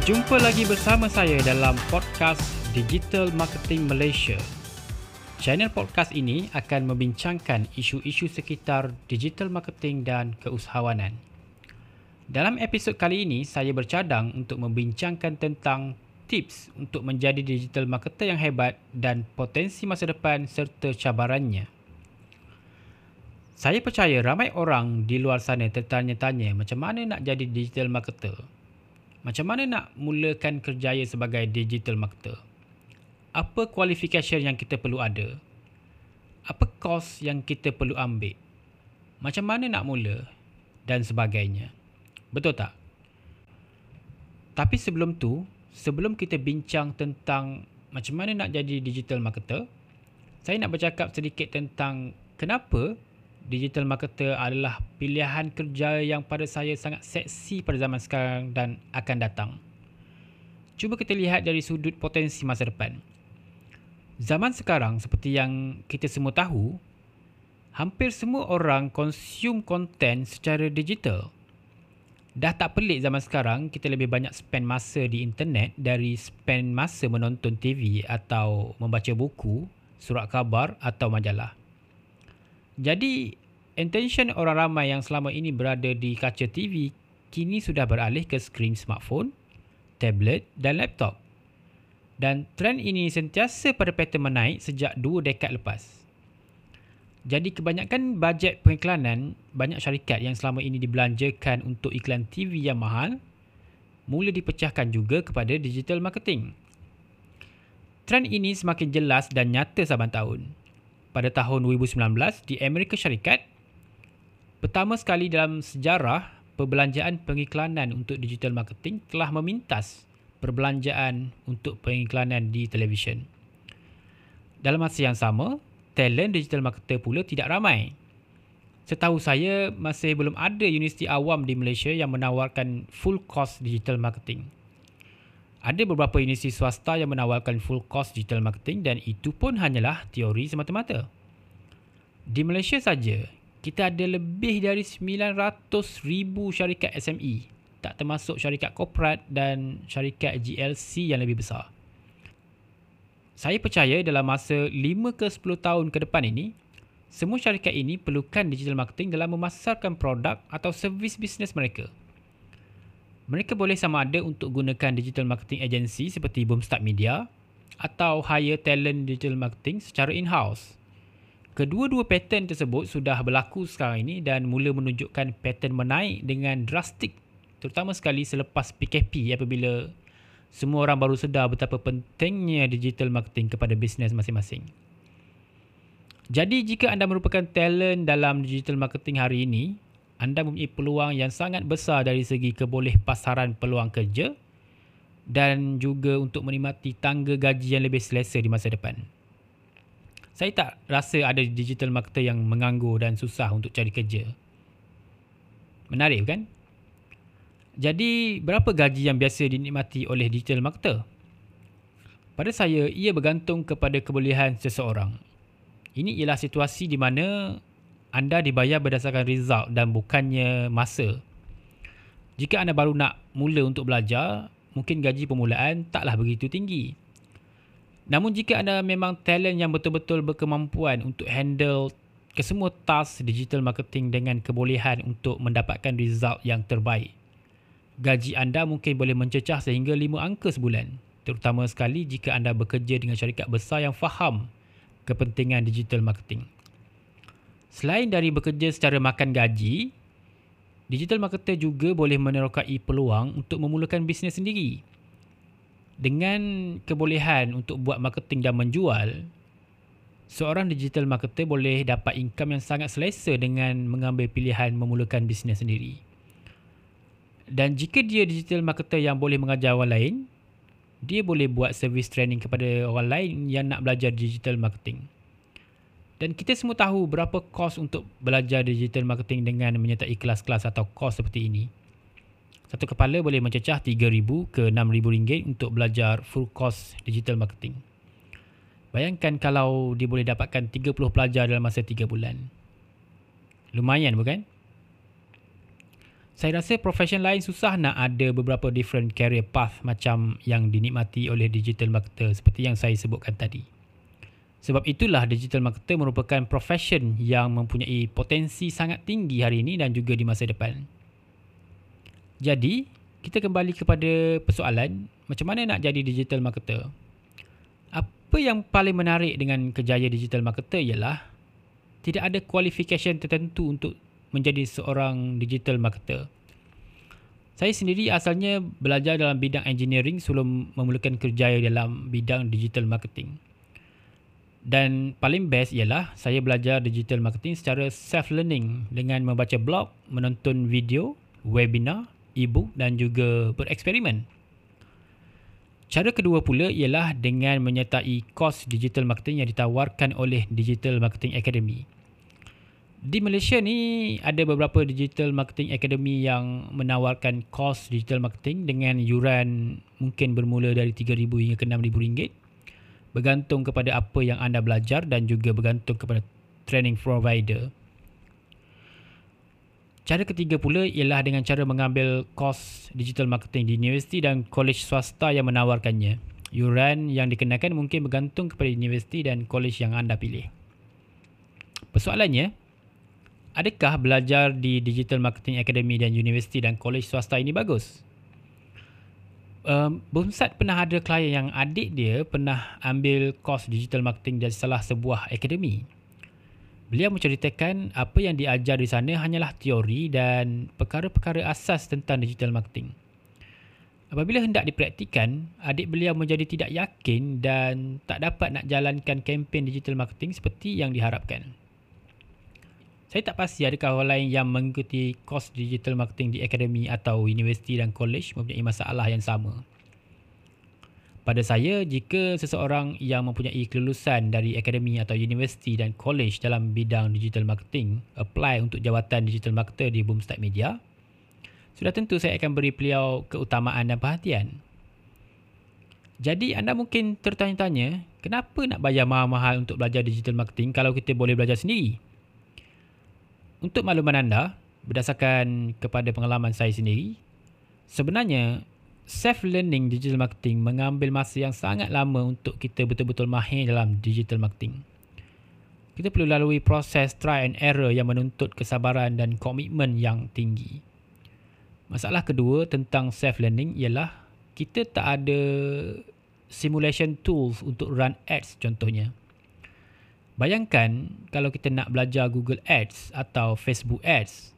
Berjumpa lagi bersama saya dalam podcast Digital Marketing Malaysia. Channel podcast ini akan membincangkan isu-isu sekitar digital marketing dan keusahawanan. Dalam episod kali ini, saya bercadang untuk membincangkan tentang tips untuk menjadi digital marketer yang hebat dan potensi masa depan serta cabarannya. Saya percaya ramai orang di luar sana tertanya-tanya macam mana nak jadi digital marketer macam mana nak mulakan kerjaya sebagai digital marketer? Apa qualification yang kita perlu ada? Apa course yang kita perlu ambil? Macam mana nak mula? Dan sebagainya. Betul tak? Tapi sebelum tu, sebelum kita bincang tentang macam mana nak jadi digital marketer, saya nak bercakap sedikit tentang kenapa digital marketer adalah pilihan kerja yang pada saya sangat seksi pada zaman sekarang dan akan datang. Cuba kita lihat dari sudut potensi masa depan. Zaman sekarang seperti yang kita semua tahu, hampir semua orang consume content secara digital. Dah tak pelik zaman sekarang kita lebih banyak spend masa di internet dari spend masa menonton TV atau membaca buku, surat khabar atau majalah. Jadi, intention orang ramai yang selama ini berada di kaca TV kini sudah beralih ke skrin smartphone, tablet dan laptop. Dan trend ini sentiasa pada pattern menaik sejak dua dekad lepas. Jadi kebanyakan bajet pengiklanan banyak syarikat yang selama ini dibelanjakan untuk iklan TV yang mahal mula dipecahkan juga kepada digital marketing. Trend ini semakin jelas dan nyata saban tahun pada tahun 2019 di Amerika Syarikat pertama sekali dalam sejarah perbelanjaan pengiklanan untuk digital marketing telah memintas perbelanjaan untuk pengiklanan di televisyen. Dalam masa yang sama, talent digital marketer pula tidak ramai. Setahu saya, masih belum ada universiti awam di Malaysia yang menawarkan full course digital marketing. Ada beberapa universiti swasta yang menawarkan full course digital marketing dan itu pun hanyalah teori semata-mata. Di Malaysia saja, kita ada lebih dari 900,000 syarikat SME, tak termasuk syarikat korporat dan syarikat GLC yang lebih besar. Saya percaya dalam masa 5 ke 10 tahun ke depan ini, semua syarikat ini perlukan digital marketing dalam memasarkan produk atau servis bisnes mereka mereka boleh sama ada untuk gunakan digital marketing agency seperti Boomstart Media atau hire talent digital marketing secara in-house. Kedua-dua pattern tersebut sudah berlaku sekarang ini dan mula menunjukkan pattern menaik dengan drastik terutama sekali selepas PKP apabila semua orang baru sedar betapa pentingnya digital marketing kepada bisnes masing-masing. Jadi jika anda merupakan talent dalam digital marketing hari ini, anda mempunyai peluang yang sangat besar dari segi keboleh pasaran peluang kerja dan juga untuk menikmati tangga gaji yang lebih selesa di masa depan. Saya tak rasa ada digital marketer yang menganggur dan susah untuk cari kerja. Menarik kan? Jadi, berapa gaji yang biasa dinikmati oleh digital marketer? Pada saya, ia bergantung kepada kebolehan seseorang. Ini ialah situasi di mana anda dibayar berdasarkan result dan bukannya masa. Jika anda baru nak mula untuk belajar, mungkin gaji permulaan taklah begitu tinggi. Namun jika anda memang talent yang betul-betul berkemampuan untuk handle kesemua task digital marketing dengan kebolehan untuk mendapatkan result yang terbaik, gaji anda mungkin boleh mencecah sehingga 5 angka sebulan. Terutama sekali jika anda bekerja dengan syarikat besar yang faham kepentingan digital marketing. Selain dari bekerja secara makan gaji, digital marketer juga boleh menerokai peluang untuk memulakan bisnes sendiri. Dengan kebolehan untuk buat marketing dan menjual, seorang digital marketer boleh dapat income yang sangat selesa dengan mengambil pilihan memulakan bisnes sendiri. Dan jika dia digital marketer yang boleh mengajar orang lain, dia boleh buat service training kepada orang lain yang nak belajar digital marketing. Dan kita semua tahu berapa kos untuk belajar digital marketing dengan menyertai kelas-kelas atau kos seperti ini. Satu kepala boleh mencecah RM3,000 ke RM6,000 untuk belajar full course digital marketing. Bayangkan kalau dia boleh dapatkan 30 pelajar dalam masa 3 bulan. Lumayan bukan? saya rasa profession lain susah nak ada beberapa different career path macam yang dinikmati oleh digital marketer seperti yang saya sebutkan tadi. Sebab itulah digital marketer merupakan profession yang mempunyai potensi sangat tinggi hari ini dan juga di masa depan. Jadi, kita kembali kepada persoalan macam mana nak jadi digital marketer. Apa yang paling menarik dengan kejayaan digital marketer ialah tidak ada qualification tertentu untuk menjadi seorang digital marketer. Saya sendiri asalnya belajar dalam bidang engineering sebelum memulakan kerjaya dalam bidang digital marketing. Dan paling best ialah saya belajar digital marketing secara self-learning dengan membaca blog, menonton video, webinar, e-book dan juga bereksperimen. Cara kedua pula ialah dengan menyertai kos digital marketing yang ditawarkan oleh Digital Marketing Academy di Malaysia ni ada beberapa digital marketing academy yang menawarkan kos digital marketing dengan yuran mungkin bermula dari 3000 hingga ke 6000 ringgit bergantung kepada apa yang anda belajar dan juga bergantung kepada training provider. Cara ketiga pula ialah dengan cara mengambil kos digital marketing di universiti dan kolej swasta yang menawarkannya. Yuran yang dikenakan mungkin bergantung kepada universiti dan kolej yang anda pilih. Persoalannya, adakah belajar di Digital Marketing Academy dan universiti dan kolej swasta ini bagus? Um, Bumsat pernah ada klien yang adik dia pernah ambil kos digital marketing dari salah sebuah akademi. Beliau menceritakan apa yang diajar di sana hanyalah teori dan perkara-perkara asas tentang digital marketing. Apabila hendak dipraktikan, adik beliau menjadi tidak yakin dan tak dapat nak jalankan kempen digital marketing seperti yang diharapkan. Saya tak pasti adakah orang lain yang mengikuti kos digital marketing di akademi atau universiti dan college mempunyai masalah yang sama. Pada saya, jika seseorang yang mempunyai kelulusan dari akademi atau universiti dan college dalam bidang digital marketing apply untuk jawatan digital marketer di Boomstack Media, sudah tentu saya akan beri beliau keutamaan dan perhatian. Jadi anda mungkin tertanya-tanya, kenapa nak bayar mahal-mahal untuk belajar digital marketing kalau kita boleh belajar sendiri? Untuk makluman anda, berdasarkan kepada pengalaman saya sendiri, sebenarnya self-learning digital marketing mengambil masa yang sangat lama untuk kita betul-betul mahir dalam digital marketing. Kita perlu lalui proses try and error yang menuntut kesabaran dan komitmen yang tinggi. Masalah kedua tentang self-learning ialah kita tak ada simulation tools untuk run ads contohnya. Bayangkan kalau kita nak belajar Google Ads atau Facebook Ads,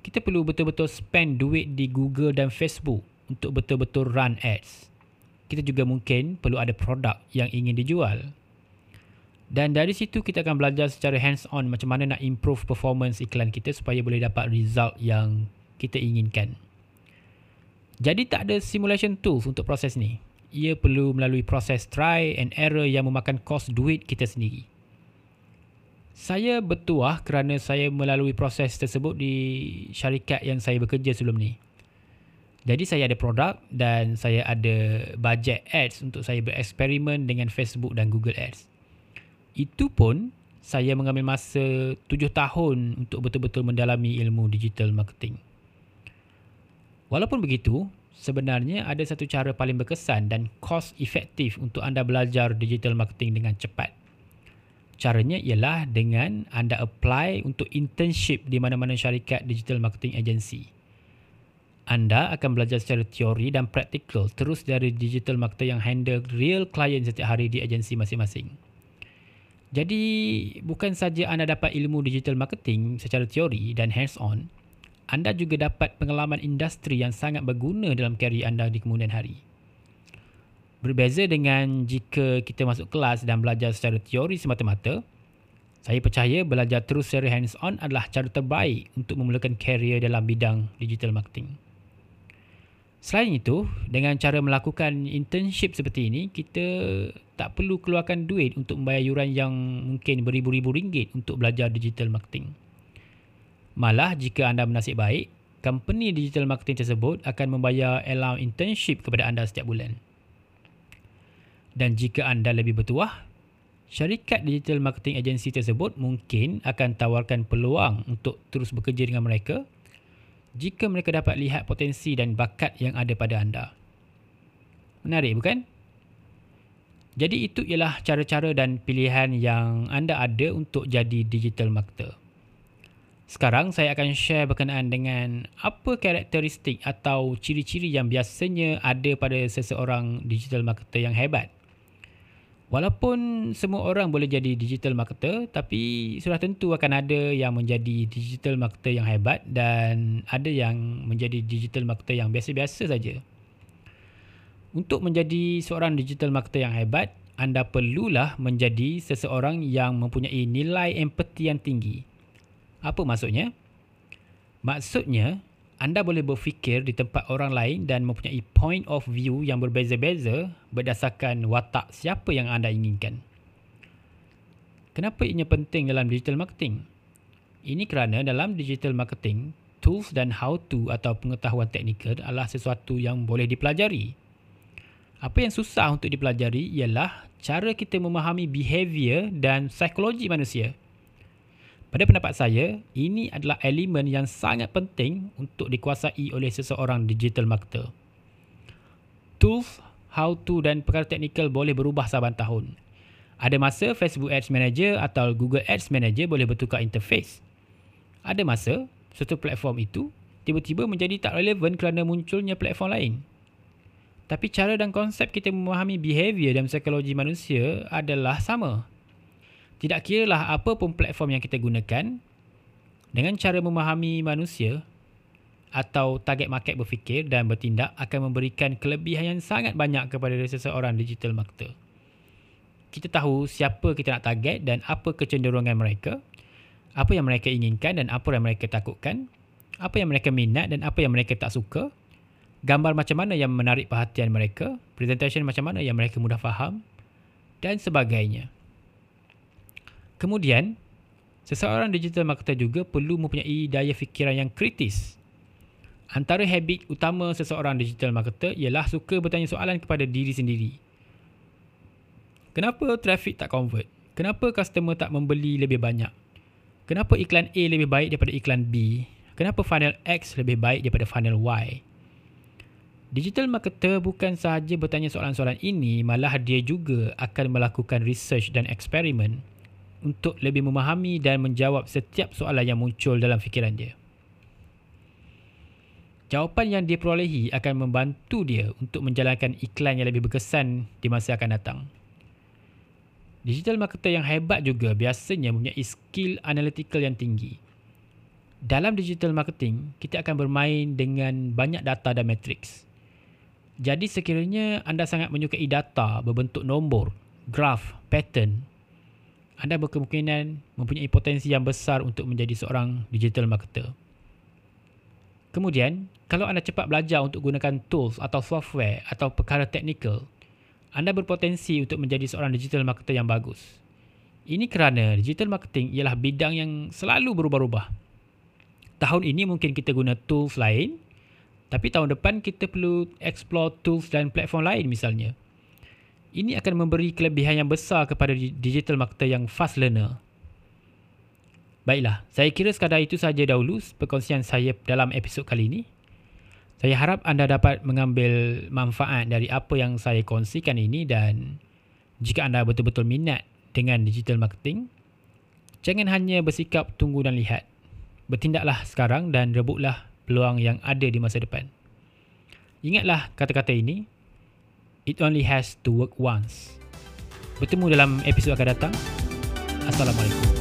kita perlu betul-betul spend duit di Google dan Facebook untuk betul-betul run ads. Kita juga mungkin perlu ada produk yang ingin dijual. Dan dari situ kita akan belajar secara hands-on macam mana nak improve performance iklan kita supaya boleh dapat result yang kita inginkan. Jadi tak ada simulation tools untuk proses ni. Ia perlu melalui proses try and error yang memakan kos duit kita sendiri. Saya bertuah kerana saya melalui proses tersebut di syarikat yang saya bekerja sebelum ni. Jadi saya ada produk dan saya ada budget ads untuk saya bereksperimen dengan Facebook dan Google Ads. Itu pun saya mengambil masa tujuh tahun untuk betul-betul mendalami ilmu digital marketing. Walaupun begitu, sebenarnya ada satu cara paling berkesan dan cost efektif untuk anda belajar digital marketing dengan cepat. Caranya ialah dengan anda apply untuk internship di mana-mana syarikat digital marketing agency. Anda akan belajar secara teori dan praktikal terus dari digital marketer yang handle real client setiap hari di agensi masing-masing. Jadi, bukan saja anda dapat ilmu digital marketing secara teori dan hands-on, anda juga dapat pengalaman industri yang sangat berguna dalam karier anda di kemudian hari. Berbeza dengan jika kita masuk kelas dan belajar secara teori semata-mata, saya percaya belajar terus secara hands-on adalah cara terbaik untuk memulakan karier dalam bidang digital marketing. Selain itu, dengan cara melakukan internship seperti ini, kita tak perlu keluarkan duit untuk membayar yuran yang mungkin beribu-ribu ringgit untuk belajar digital marketing. Malah jika anda menasib baik, company digital marketing tersebut akan membayar allowance internship kepada anda setiap bulan. Dan jika anda lebih bertuah, syarikat digital marketing agency tersebut mungkin akan tawarkan peluang untuk terus bekerja dengan mereka jika mereka dapat lihat potensi dan bakat yang ada pada anda. Menarik bukan? Jadi itu ialah cara-cara dan pilihan yang anda ada untuk jadi digital marketer. Sekarang saya akan share berkenaan dengan apa karakteristik atau ciri-ciri yang biasanya ada pada seseorang digital marketer yang hebat. Walaupun semua orang boleh jadi digital marketer, tapi sudah tentu akan ada yang menjadi digital marketer yang hebat dan ada yang menjadi digital marketer yang biasa-biasa saja. Untuk menjadi seorang digital marketer yang hebat, anda perlulah menjadi seseorang yang mempunyai nilai empati yang tinggi. Apa maksudnya? Maksudnya, anda boleh berfikir di tempat orang lain dan mempunyai point of view yang berbeza-beza berdasarkan watak siapa yang anda inginkan. Kenapa ini penting dalam digital marketing? Ini kerana dalam digital marketing, tools dan how to atau pengetahuan teknikal adalah sesuatu yang boleh dipelajari. Apa yang susah untuk dipelajari ialah cara kita memahami behavior dan psikologi manusia. Pada pendapat saya, ini adalah elemen yang sangat penting untuk dikuasai oleh seseorang digital marketer. Tools, how to dan perkara teknikal boleh berubah saban tahun. Ada masa Facebook Ads Manager atau Google Ads Manager boleh bertukar interface. Ada masa, satu platform itu tiba-tiba menjadi tak relevan kerana munculnya platform lain. Tapi cara dan konsep kita memahami behavior dan psikologi manusia adalah sama. Tidak kiralah apa pun platform yang kita gunakan, dengan cara memahami manusia atau target market berfikir dan bertindak akan memberikan kelebihan yang sangat banyak kepada seseorang digital marketer. Kita tahu siapa kita nak target dan apa kecenderungan mereka, apa yang mereka inginkan dan apa yang mereka takutkan, apa yang mereka minat dan apa yang mereka tak suka, gambar macam mana yang menarik perhatian mereka, presentation macam mana yang mereka mudah faham dan sebagainya. Kemudian, seseorang digital marketer juga perlu mempunyai daya fikiran yang kritis. Antara habit utama seseorang digital marketer ialah suka bertanya soalan kepada diri sendiri. Kenapa traffic tak convert? Kenapa customer tak membeli lebih banyak? Kenapa iklan A lebih baik daripada iklan B? Kenapa funnel X lebih baik daripada funnel Y? Digital marketer bukan sahaja bertanya soalan-soalan ini, malah dia juga akan melakukan research dan eksperimen untuk lebih memahami dan menjawab setiap soalan yang muncul dalam fikiran dia. Jawapan yang dia perolehi akan membantu dia untuk menjalankan iklan yang lebih berkesan di masa akan datang. Digital marketer yang hebat juga biasanya mempunyai skill analytical yang tinggi. Dalam digital marketing, kita akan bermain dengan banyak data dan matrix. Jadi sekiranya anda sangat menyukai data berbentuk nombor, graf, pattern, anda berkemungkinan mempunyai potensi yang besar untuk menjadi seorang digital marketer. Kemudian, kalau anda cepat belajar untuk gunakan tools atau software atau perkara teknikal, anda berpotensi untuk menjadi seorang digital marketer yang bagus. Ini kerana digital marketing ialah bidang yang selalu berubah-ubah. Tahun ini mungkin kita guna tools lain, tapi tahun depan kita perlu explore tools dan platform lain misalnya. Ini akan memberi kelebihan yang besar kepada digital marketer yang fast learner. Baiklah, saya kira sekadar itu sahaja dahulu perkongsian saya dalam episod kali ini. Saya harap anda dapat mengambil manfaat dari apa yang saya kongsikan ini dan jika anda betul-betul minat dengan digital marketing, jangan hanya bersikap tunggu dan lihat. Bertindaklah sekarang dan rebutlah peluang yang ada di masa depan. Ingatlah kata-kata ini. It only has to work once. Bertemu dalam episod akan datang. Assalamualaikum.